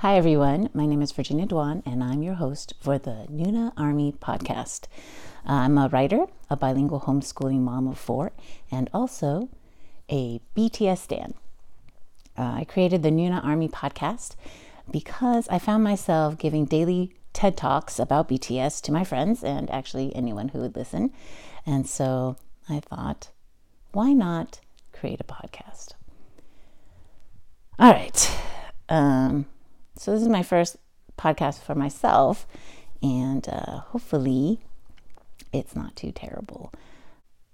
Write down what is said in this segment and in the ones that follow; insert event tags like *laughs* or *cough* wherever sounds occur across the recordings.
Hi, everyone. My name is Virginia Duan, and I'm your host for the Nuna Army podcast. I'm a writer, a bilingual homeschooling mom of four, and also a BTS stan. Uh, I created the Nuna Army podcast because I found myself giving daily TED Talks about BTS to my friends and actually anyone who would listen. And so I thought, why not create a podcast? All right. Um, so, this is my first podcast for myself, and uh, hopefully, it's not too terrible.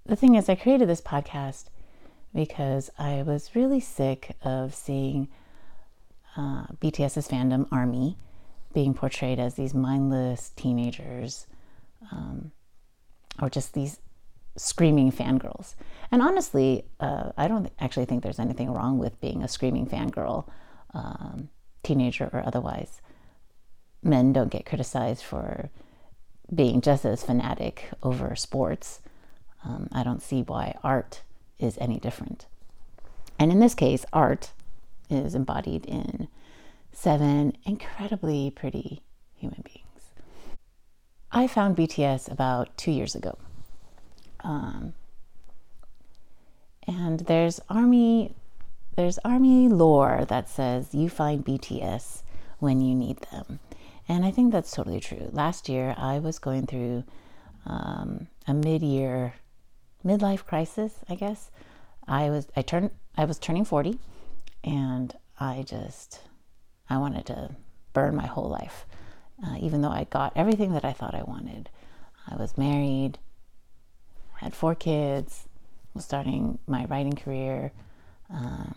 The thing is, I created this podcast because I was really sick of seeing uh, BTS's fandom army being portrayed as these mindless teenagers um, or just these screaming fangirls. And honestly, uh, I don't actually think there's anything wrong with being a screaming fangirl. Um, teenager or otherwise, men don't get criticized for being just as fanatic over sports. Um, I don't see why art is any different. And in this case, art is embodied in seven incredibly pretty human beings. I found BTS about two years ago. Um, and there's army there's army lore that says you find BTS when you need them. And I think that's totally true. Last year, I was going through um, a mid-year midlife crisis, I guess. I was I turned I was turning 40 and I just I wanted to burn my whole life. Uh, even though I got everything that I thought I wanted. I was married, had four kids, was starting my writing career, um,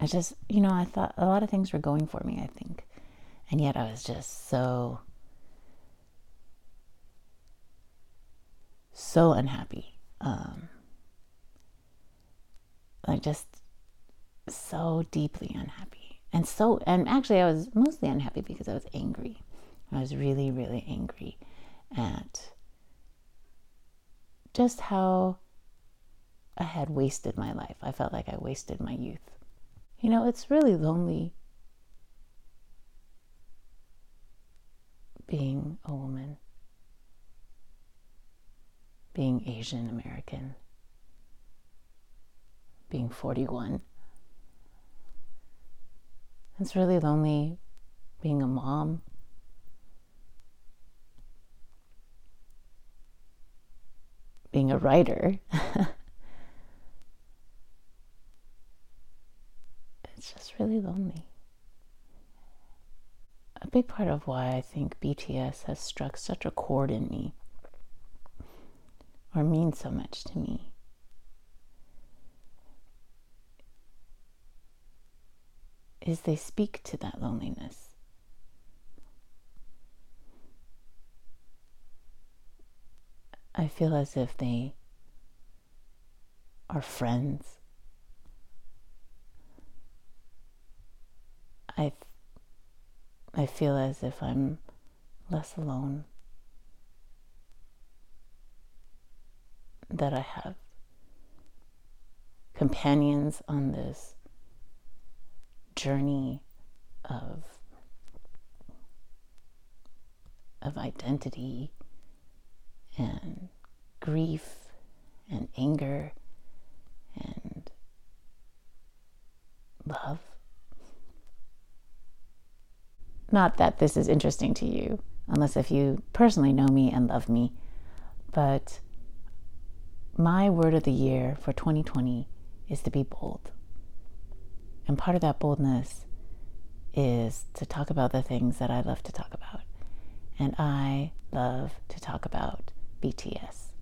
I just, you know, I thought a lot of things were going for me, I think. And yet I was just so, so unhappy. Um, like just so deeply unhappy. And so, and actually, I was mostly unhappy because I was angry. I was really, really angry at just how I had wasted my life. I felt like I wasted my youth. You know, it's really lonely being a woman, being Asian American, being 41. It's really lonely being a mom. Being a writer. *laughs* it's just really lonely. A big part of why I think BTS has struck such a chord in me or means so much to me is they speak to that loneliness. I feel as if they are friends I, I feel as if I'm less alone, that I have companions on this journey of of identity and grief and anger and love not that this is interesting to you, unless if you personally know me and love me, but my word of the year for 2020 is to be bold. And part of that boldness is to talk about the things that I love to talk about. And I love to talk about BTS.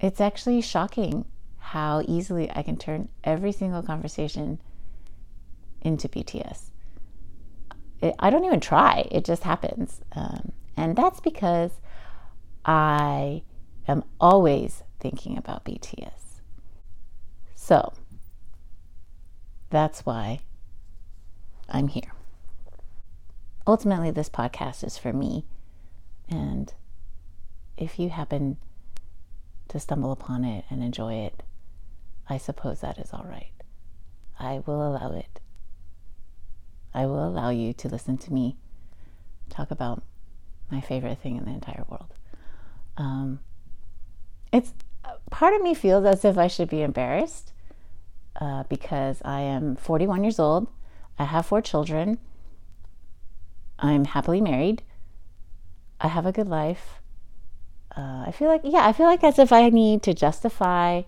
It's actually shocking how easily I can turn every single conversation into BTS it, I don't even try, it just happens. Um, and that's because I am always thinking about BTS. So that's why I'm here. Ultimately, this podcast is for me. And if you happen to stumble upon it and enjoy it, I suppose that is all right. I will allow it I will allow you to listen to me talk about my favorite thing in the entire world. Um, it's part of me feels as if I should be embarrassed uh, because I am 41 years old. I have four children. I'm happily married. I have a good life. Uh, I feel like, yeah, I feel like as if I need to justify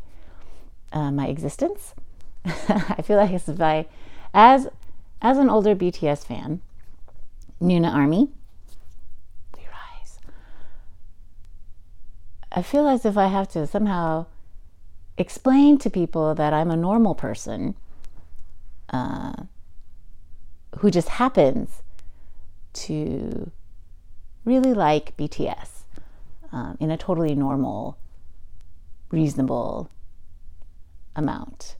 uh, my existence. *laughs* I feel like as if I, as as an older BTS fan, Nuna Army, we rise. I feel as if I have to somehow explain to people that I'm a normal person uh, who just happens to really like BTS um, in a totally normal, reasonable amount.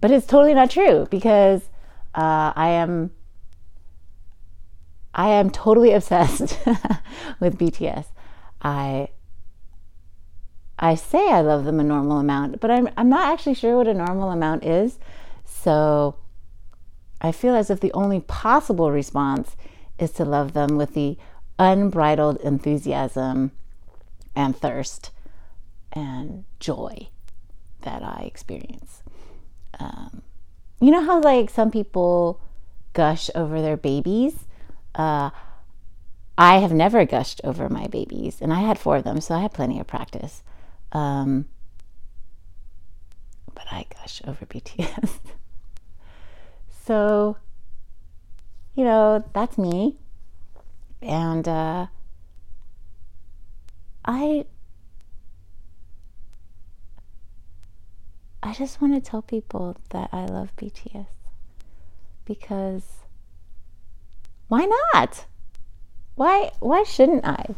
But it's totally not true because uh, I am I am totally *laughs* obsessed with BTS. I I say I love them a normal amount, but I'm I'm not actually sure what a normal amount is. So I feel as if the only possible response is to love them with the unbridled enthusiasm and thirst and joy that I experience. Um, you know how, like, some people gush over their babies? Uh, I have never gushed over my babies, and I had four of them, so I had plenty of practice. Um, but I gush over BTS. *laughs* so, you know, that's me. And uh, I I just want to tell people that I love BTS because why not? Why why shouldn't I?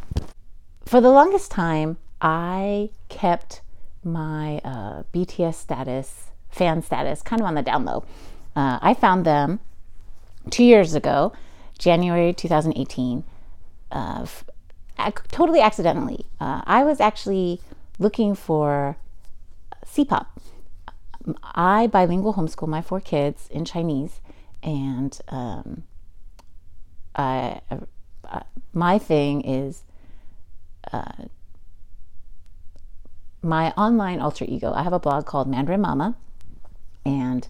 For the longest time, I kept my uh, BTS status, fan status, kind of on the down low. Uh, I found them two years ago January 2018, uh, f- totally accidentally. Uh, I was actually looking for C-pop. I bilingual homeschool my four kids in Chinese, and um, I, uh, my thing is uh, my online alter ego. I have a blog called Mandarin Mama, and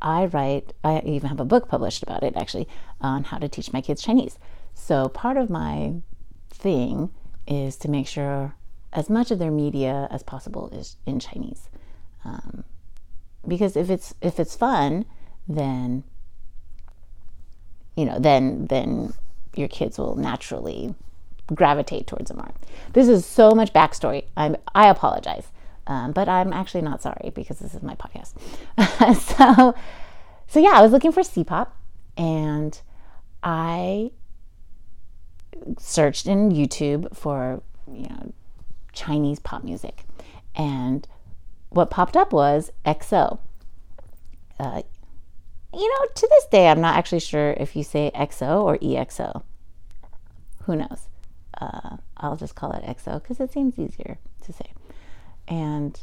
I write, I even have a book published about it actually on how to teach my kids Chinese. So part of my thing is to make sure as much of their media as possible is in Chinese. Um, because if it's if it's fun, then you know, then then your kids will naturally gravitate towards them more. This is so much backstory. I'm I apologize. Um, but I'm actually not sorry because this is my podcast. *laughs* so, so yeah, I was looking for C-pop, and I searched in YouTube for you know Chinese pop music, and what popped up was EXO. Uh, you know, to this day, I'm not actually sure if you say EXO or EXO. Who knows? Uh, I'll just call it EXO because it seems easier to say and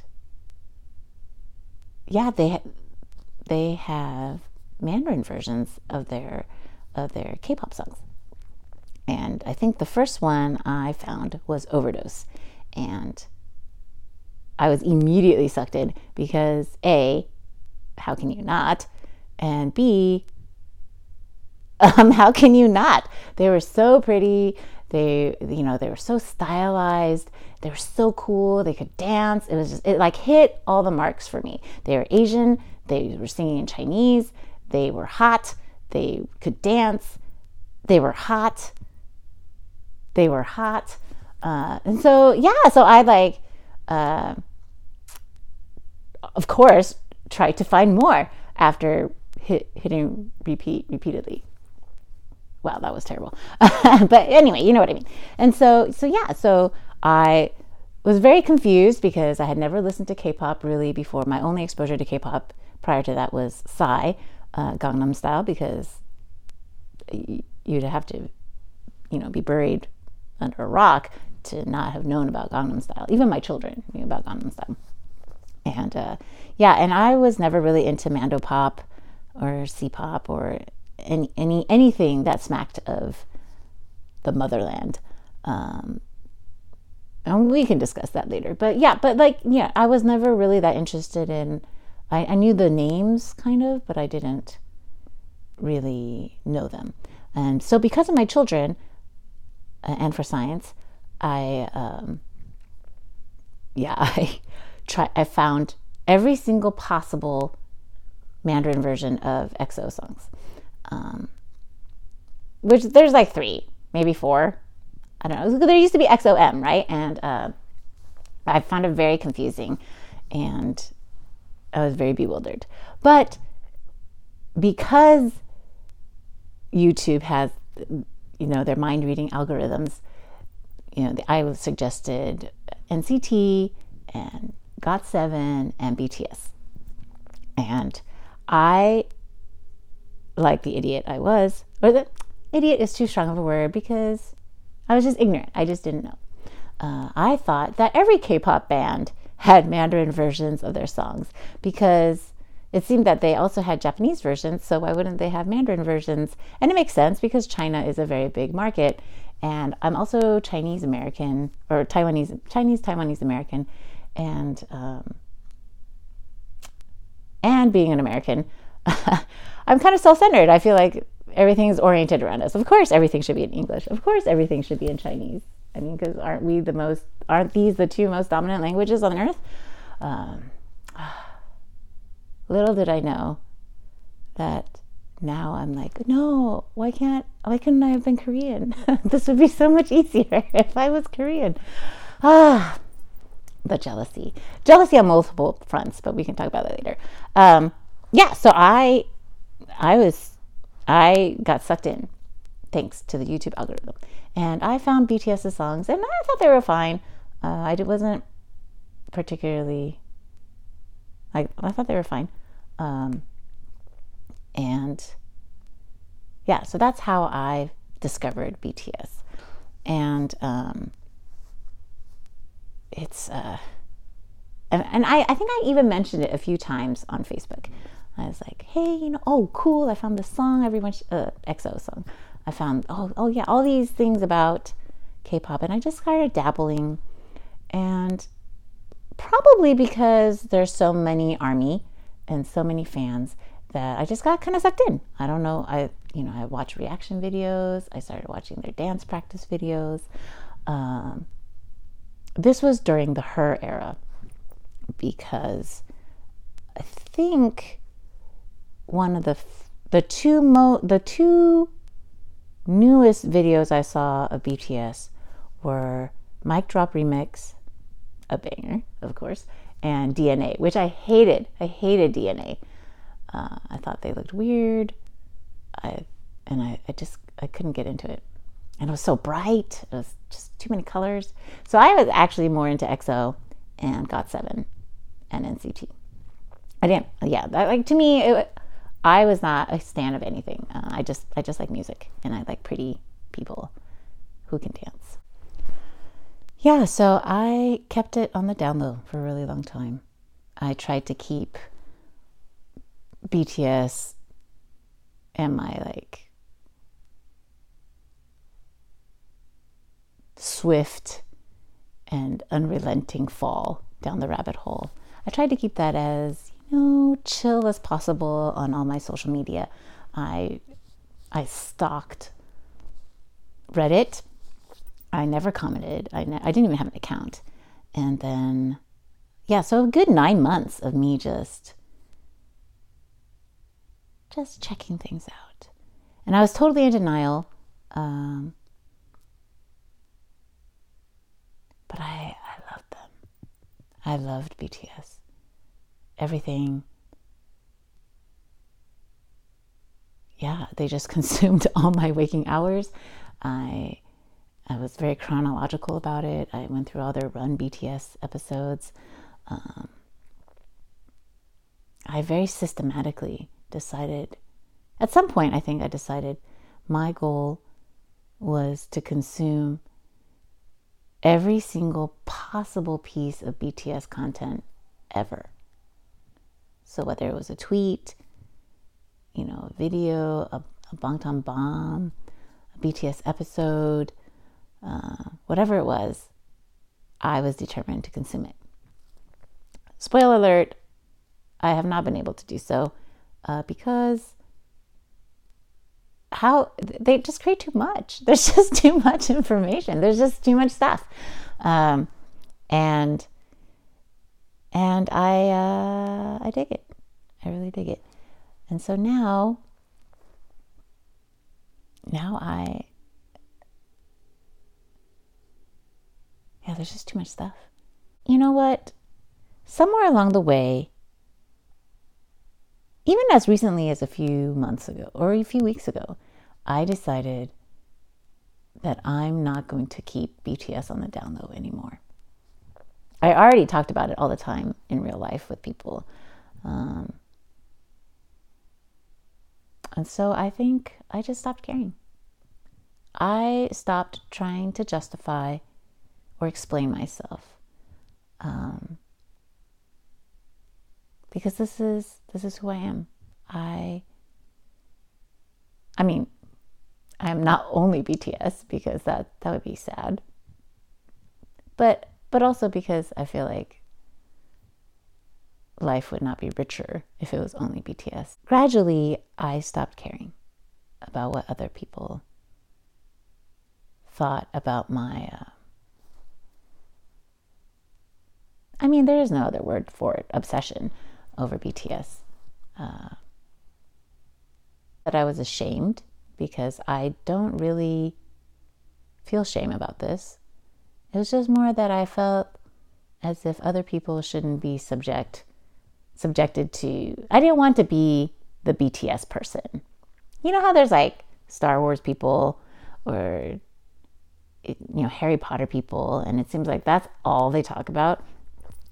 yeah, they they have Mandarin versions of their of their K-pop songs. And I think the first one I found was Overdose. And I was immediately sucked in because A, how can you not? And B, *laughs* um, how can you not? They were so pretty. They, you know, they were so stylized. They were so cool. They could dance. It was just, it like hit all the marks for me. They were Asian. They were singing in Chinese. They were hot. They could dance. They were hot. They were hot. Uh, and so, yeah, so I like, uh, of course, tried to find more after hit, hitting repeat repeatedly wow, that was terrible. *laughs* but anyway, you know what I mean. And so, so yeah, so I was very confused because I had never listened to K-pop really before. My only exposure to K-pop prior to that was Psy, uh, Gangnam Style, because you'd have to, you know, be buried under a rock to not have known about Gangnam Style. Even my children knew about Gangnam Style. And uh, yeah, and I was never really into Mandopop or C-pop or any, any anything that smacked of the motherland. Um, and we can discuss that later. But yeah, but like, yeah, I was never really that interested in, I, I knew the names kind of, but I didn't really know them. And so, because of my children uh, and for science, I, um, yeah, *laughs* I try, I found every single possible Mandarin version of EXO songs. Um, which there's like three, maybe four. I don't know. There used to be EXO-M, right? And uh, I found it very confusing and I was very bewildered. But because YouTube has, you know, their mind reading algorithms, you know, I suggested NCT and GOT7 and BTS. And I, like the idiot I was, or the idiot is too strong of a word because I was just ignorant. I just didn't know. Uh, I thought that every K pop band had Mandarin versions of their songs because it seemed that they also had Japanese versions, so why wouldn't they have Mandarin versions? And it makes sense because China is a very big market. And I'm also Chinese American or Taiwanese, Chinese Taiwanese American. And, um, and being an American, *laughs* I'm kind of self centered. I feel like everything is oriented around us. Of course, everything should be in English. Of course, everything should be in Chinese. I mean, because aren't we the most, aren't these the two most dominant languages on earth? Um, *sighs* little did I know that now I'm like, no, why can't, why couldn't I have been Korean? *laughs* this would be so much easier *laughs* if I was Korean. Ah, the jealousy, jealousy on multiple fronts, but we can talk about that later. Um, yeah, so I, I was, I got sucked in thanks to the YouTube algorithm. And I found BTS's songs and I thought they were fine. Uh, I wasn't particularly, I, I thought they were fine. Um, and yeah, so that's how I discovered BTS. And um, it's, uh, and, I, I think I even mentioned it a few times on Facebook. I was like, hey, you know, oh, cool, I found this song, everyone, sh- uh, EXO song. I found, oh, oh yeah, all these things about K-pop, and I just started dabbling, and probably because there's so many army and so many fans that I just got kind of sucked in. I don't know. I you know I watched reaction videos. I started watching their dance practice videos. Um, this was during the Her era because I think one of the the two mo the two newest videos I saw of BTS were Mic Drop Remix, a banger, of course, and DNA, which I hated. I hated DNA. Uh, I thought they looked weird. I and I, I just I couldn't get into it. And it was so bright. It was just too many colors. So I was actually more into EXO and GOT7 and NCT. I didn't. Yeah, that, like to me, it, I was not a stan of anything. Uh, I just I just like music and I like pretty people who can dance. Yeah, so I kept it on the down low for a really long time. I tried to keep BTS and my like swift and unrelenting fall down the rabbit hole. I tried to keep that as, you know, chill as possible on all my social media. I I stalked Reddit I never commented. I, ne- I didn't even have an account. And then, yeah, so a good nine months of me just, just checking things out. And I was totally in denial. Um, but I, I loved them. I loved BTS. Everything. Yeah, they just *laughs* consumed all my waking hours. I I was very chronological about it. I went through all their Run BTS episodes. Um, I very systematically decided, at some point, I think I decided my goal was to consume every single possible piece of BTS content ever. So, whether it was a tweet, you know, a video, a, a Bangtan Bomb, a BTS episode, uh, whatever it was, I was determined to consume it. Spoiler alert, I have not been able to do so uh, because how they just create too much. *laughs* There's just too much information. There's just too much stuff, um, and and I uh, I dig it. I really dig it. And so now, now I yeah, there's just too much stuff. You know what? Somewhere along the way, even as recently as a few months ago or a few weeks ago, I decided that I'm not going to keep BTS on the down low anymore. I already talked about it all the time in real life with people. Um, and so I think I just stopped caring. I stopped trying to justify or explain myself. Um, because this is this is who I am. I I mean, I'm not only BTS because that that would be sad. But but also because I feel like life would not be richer if it was only BTS. Gradually, I stopped caring about what other people thought about my uh, I mean, there is no other word for it, obsession over BTS. Uh, but I was ashamed because I don't really feel shame about this. It was just more that I felt as if other people shouldn't be subject subjected to I didn't want to be the BTS person. You know how there's like Star Wars people or you know Harry Potter people and it seems like that's all they talk about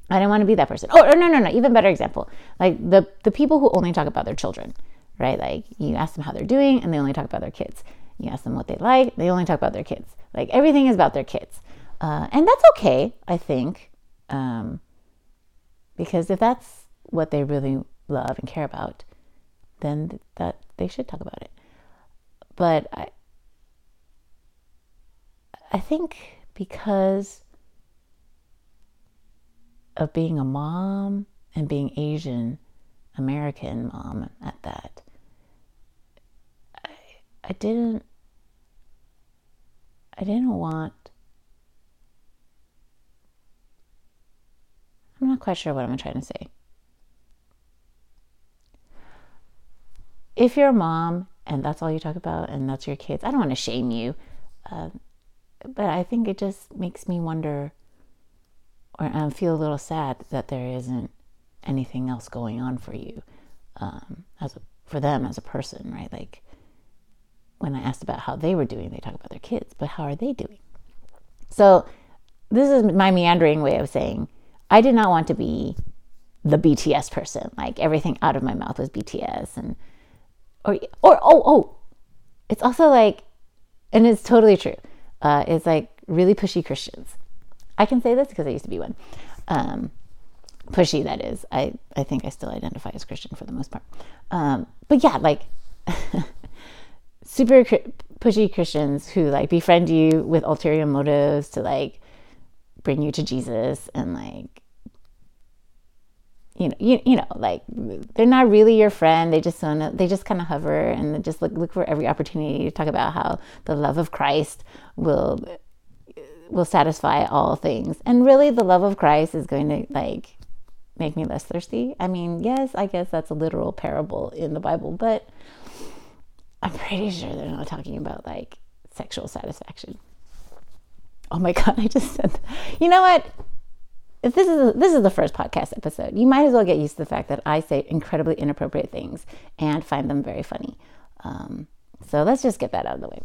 I don't want to be that person. Oh, no, no, no. Even better example. Like the, the people who only talk about their children, right? Like you ask them how they're doing and they only talk about their kids. You ask them what they like, they only talk about their kids. Like everything is about their kids. Uh, and that's okay, I think. Um, because if that's what they really love and care about, then that they should talk about it. But I, I think because of being a mom and being Asian American mom at that, I, I didn't I didn't want I'm not quite sure what I'm trying to say. If you're a mom and that's all you talk about and that's your kids, I don't want to shame you. Uh, but I think it just makes me wonder or I feel a little sad that there isn't anything else going on for you um, as a, for them as a person, right? Like when I asked about how they were doing, they talk about their kids, but how are they doing? So this is my meandering way of saying I did not want to be the BTS person. Like everything out of my mouth was BTS and or or oh oh, it's also like, and it's totally true. Uh, it's like really pushy Christians I can say this because I used to be one. Um, pushy, that is. I, I think I still identify as Christian for the most part. Um, but yeah, like *laughs* super pushy Christians who like befriend you with ulterior motives to like bring you to Jesus and like you know, you, you know, like they're not really your friend. They just wanna, they just kind of hover and just look look for every opportunity to talk about how the love of Christ will will satisfy all things. And really, the love of Christ is going to like make me less thirsty. I mean, yes, I guess that's a literal parable in the Bible, but I'm pretty sure they're not talking about like sexual satisfaction. Oh my *laughs* god, I just said that. You know what? If this is this is the first podcast episode, you might as well get used to the fact that I say incredibly inappropriate things and find them very funny. Um, so let's just get that out of the way.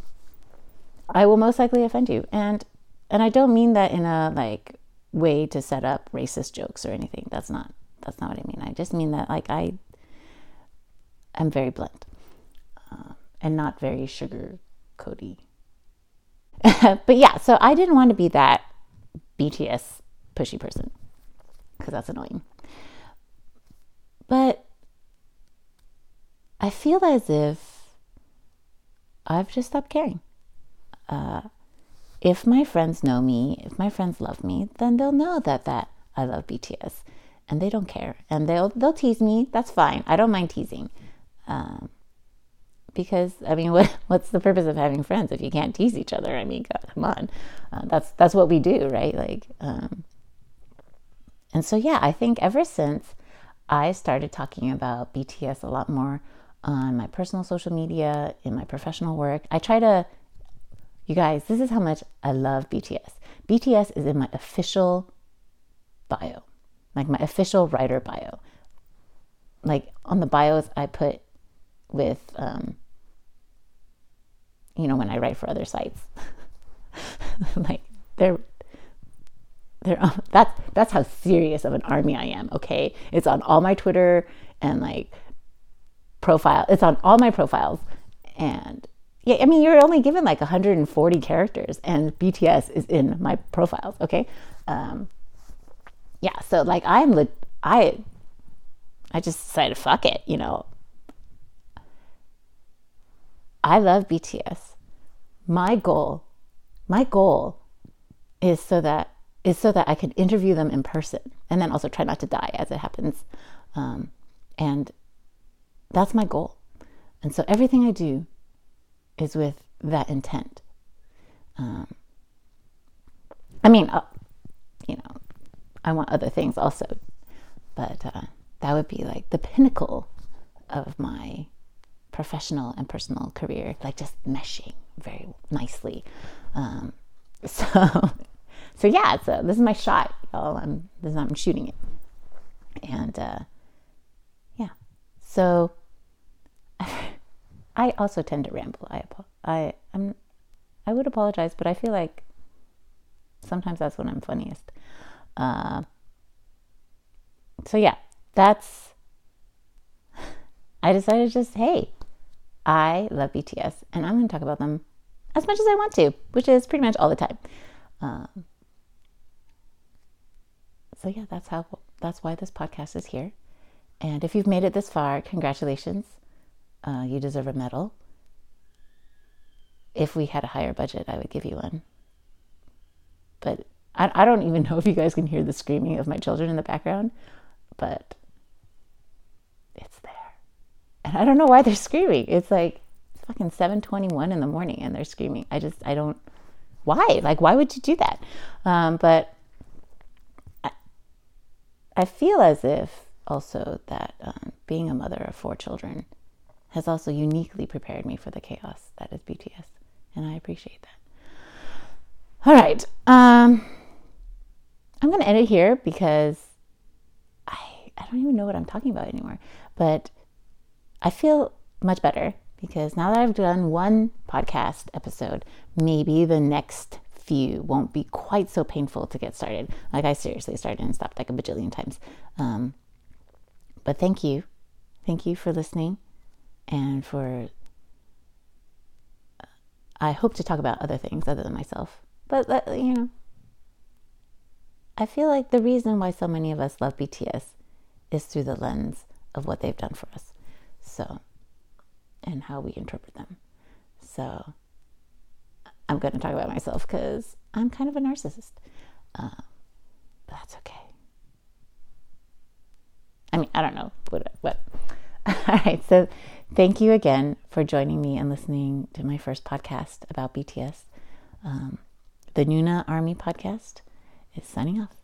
I will most likely offend you, and and I don't mean that in a like way to set up racist jokes or anything. That's not that's not what I mean. I just mean that like I am very blunt uh, and not very sugar coaty. *laughs* but yeah, so I didn't want to be that BTS pushy person because that's annoying. But I feel as if I've just stopped caring. Uh, if my friends know me, if my friends love me, then they'll know that that I love BTS, and they don't care, and they'll they'll tease me. That's fine. I don't mind teasing, um, because I mean, *laughs* what what's the purpose of having friends if you can't tease each other? I mean, God, come on, uh, that's that's what we do, right? Like, um, and so yeah, I think ever since I started talking about BTS a lot more on my personal social media, in my professional work, I try to you guys, this is how much I love BTS. BTS is in my official bio, like my official writer bio. Like on the bios I put with, um, you know, when I write for other sites. *laughs* like they're they're *laughs* that's that's how serious of an army I am. Okay, it's on all my Twitter and like profile. It's on all my profiles, and yeah, I mean, you're only given like 140 characters, and BTS is in my profiles. Okay, um, yeah. So like, I'm le- I, I just decided, fuck it. You know, I love BTS. My goal, my goal, is so that is so that I can interview them in person, and then also try not to die as it happens, um, and that's my goal. And so everything I do is with that intent. Um, I mean, uh, you know, I want other things also, but uh, that would be like the pinnacle of my professional and personal career, like just meshing very nicely. Um, *laughs* so, so yeah, so this is my shot, y'all. I'm this is I'm shooting it, and uh, yeah, so. I also tend to ramble. I I I'm I would apologize, but I feel like sometimes that's when I'm funniest. Uh, so yeah, that's. *laughs* I decided to just hey, I love BTS, and I'm going to talk about them as much as I want to, which is pretty much all the time. Um, so yeah, that's how that's why this podcast is here. And if you've made it this far, congratulations uh, you deserve a medal. If we had a higher budget, I would give you one. But I, I don't even *laughs* know if you guys can hear the screaming of my children in the background, but it's there. And I don't know why they're screaming. It's like fucking 7:21 in the morning and they're screaming. I just I don't why? Like why would you do that? Um, but I, I feel as if also that um, being a mother of four children has also uniquely prepared me for the chaos that is BTS. And I appreciate that. All right. Um, I'm going to end it here because I, I don't even know what I'm talking about anymore. But I feel much better because now that I've done one podcast episode, maybe the next few won't be quite so painful to get started. Like I seriously started and stopped like a bajillion times. Um, but thank you. Thank you for listening and for I hope to talk about other things other than myself. But you know, I feel like the reason why so many of us love BTS is through the lens of what they've done for us. So, and how we interpret them. So, I'm going to talk about myself because I'm kind of a narcissist. Uh, but that's okay. I mean, I don't know what. what. *laughs* All right. So, Thank you again for joining me and listening to my first podcast about BTS. Um, the Nuna Army podcast is signing off.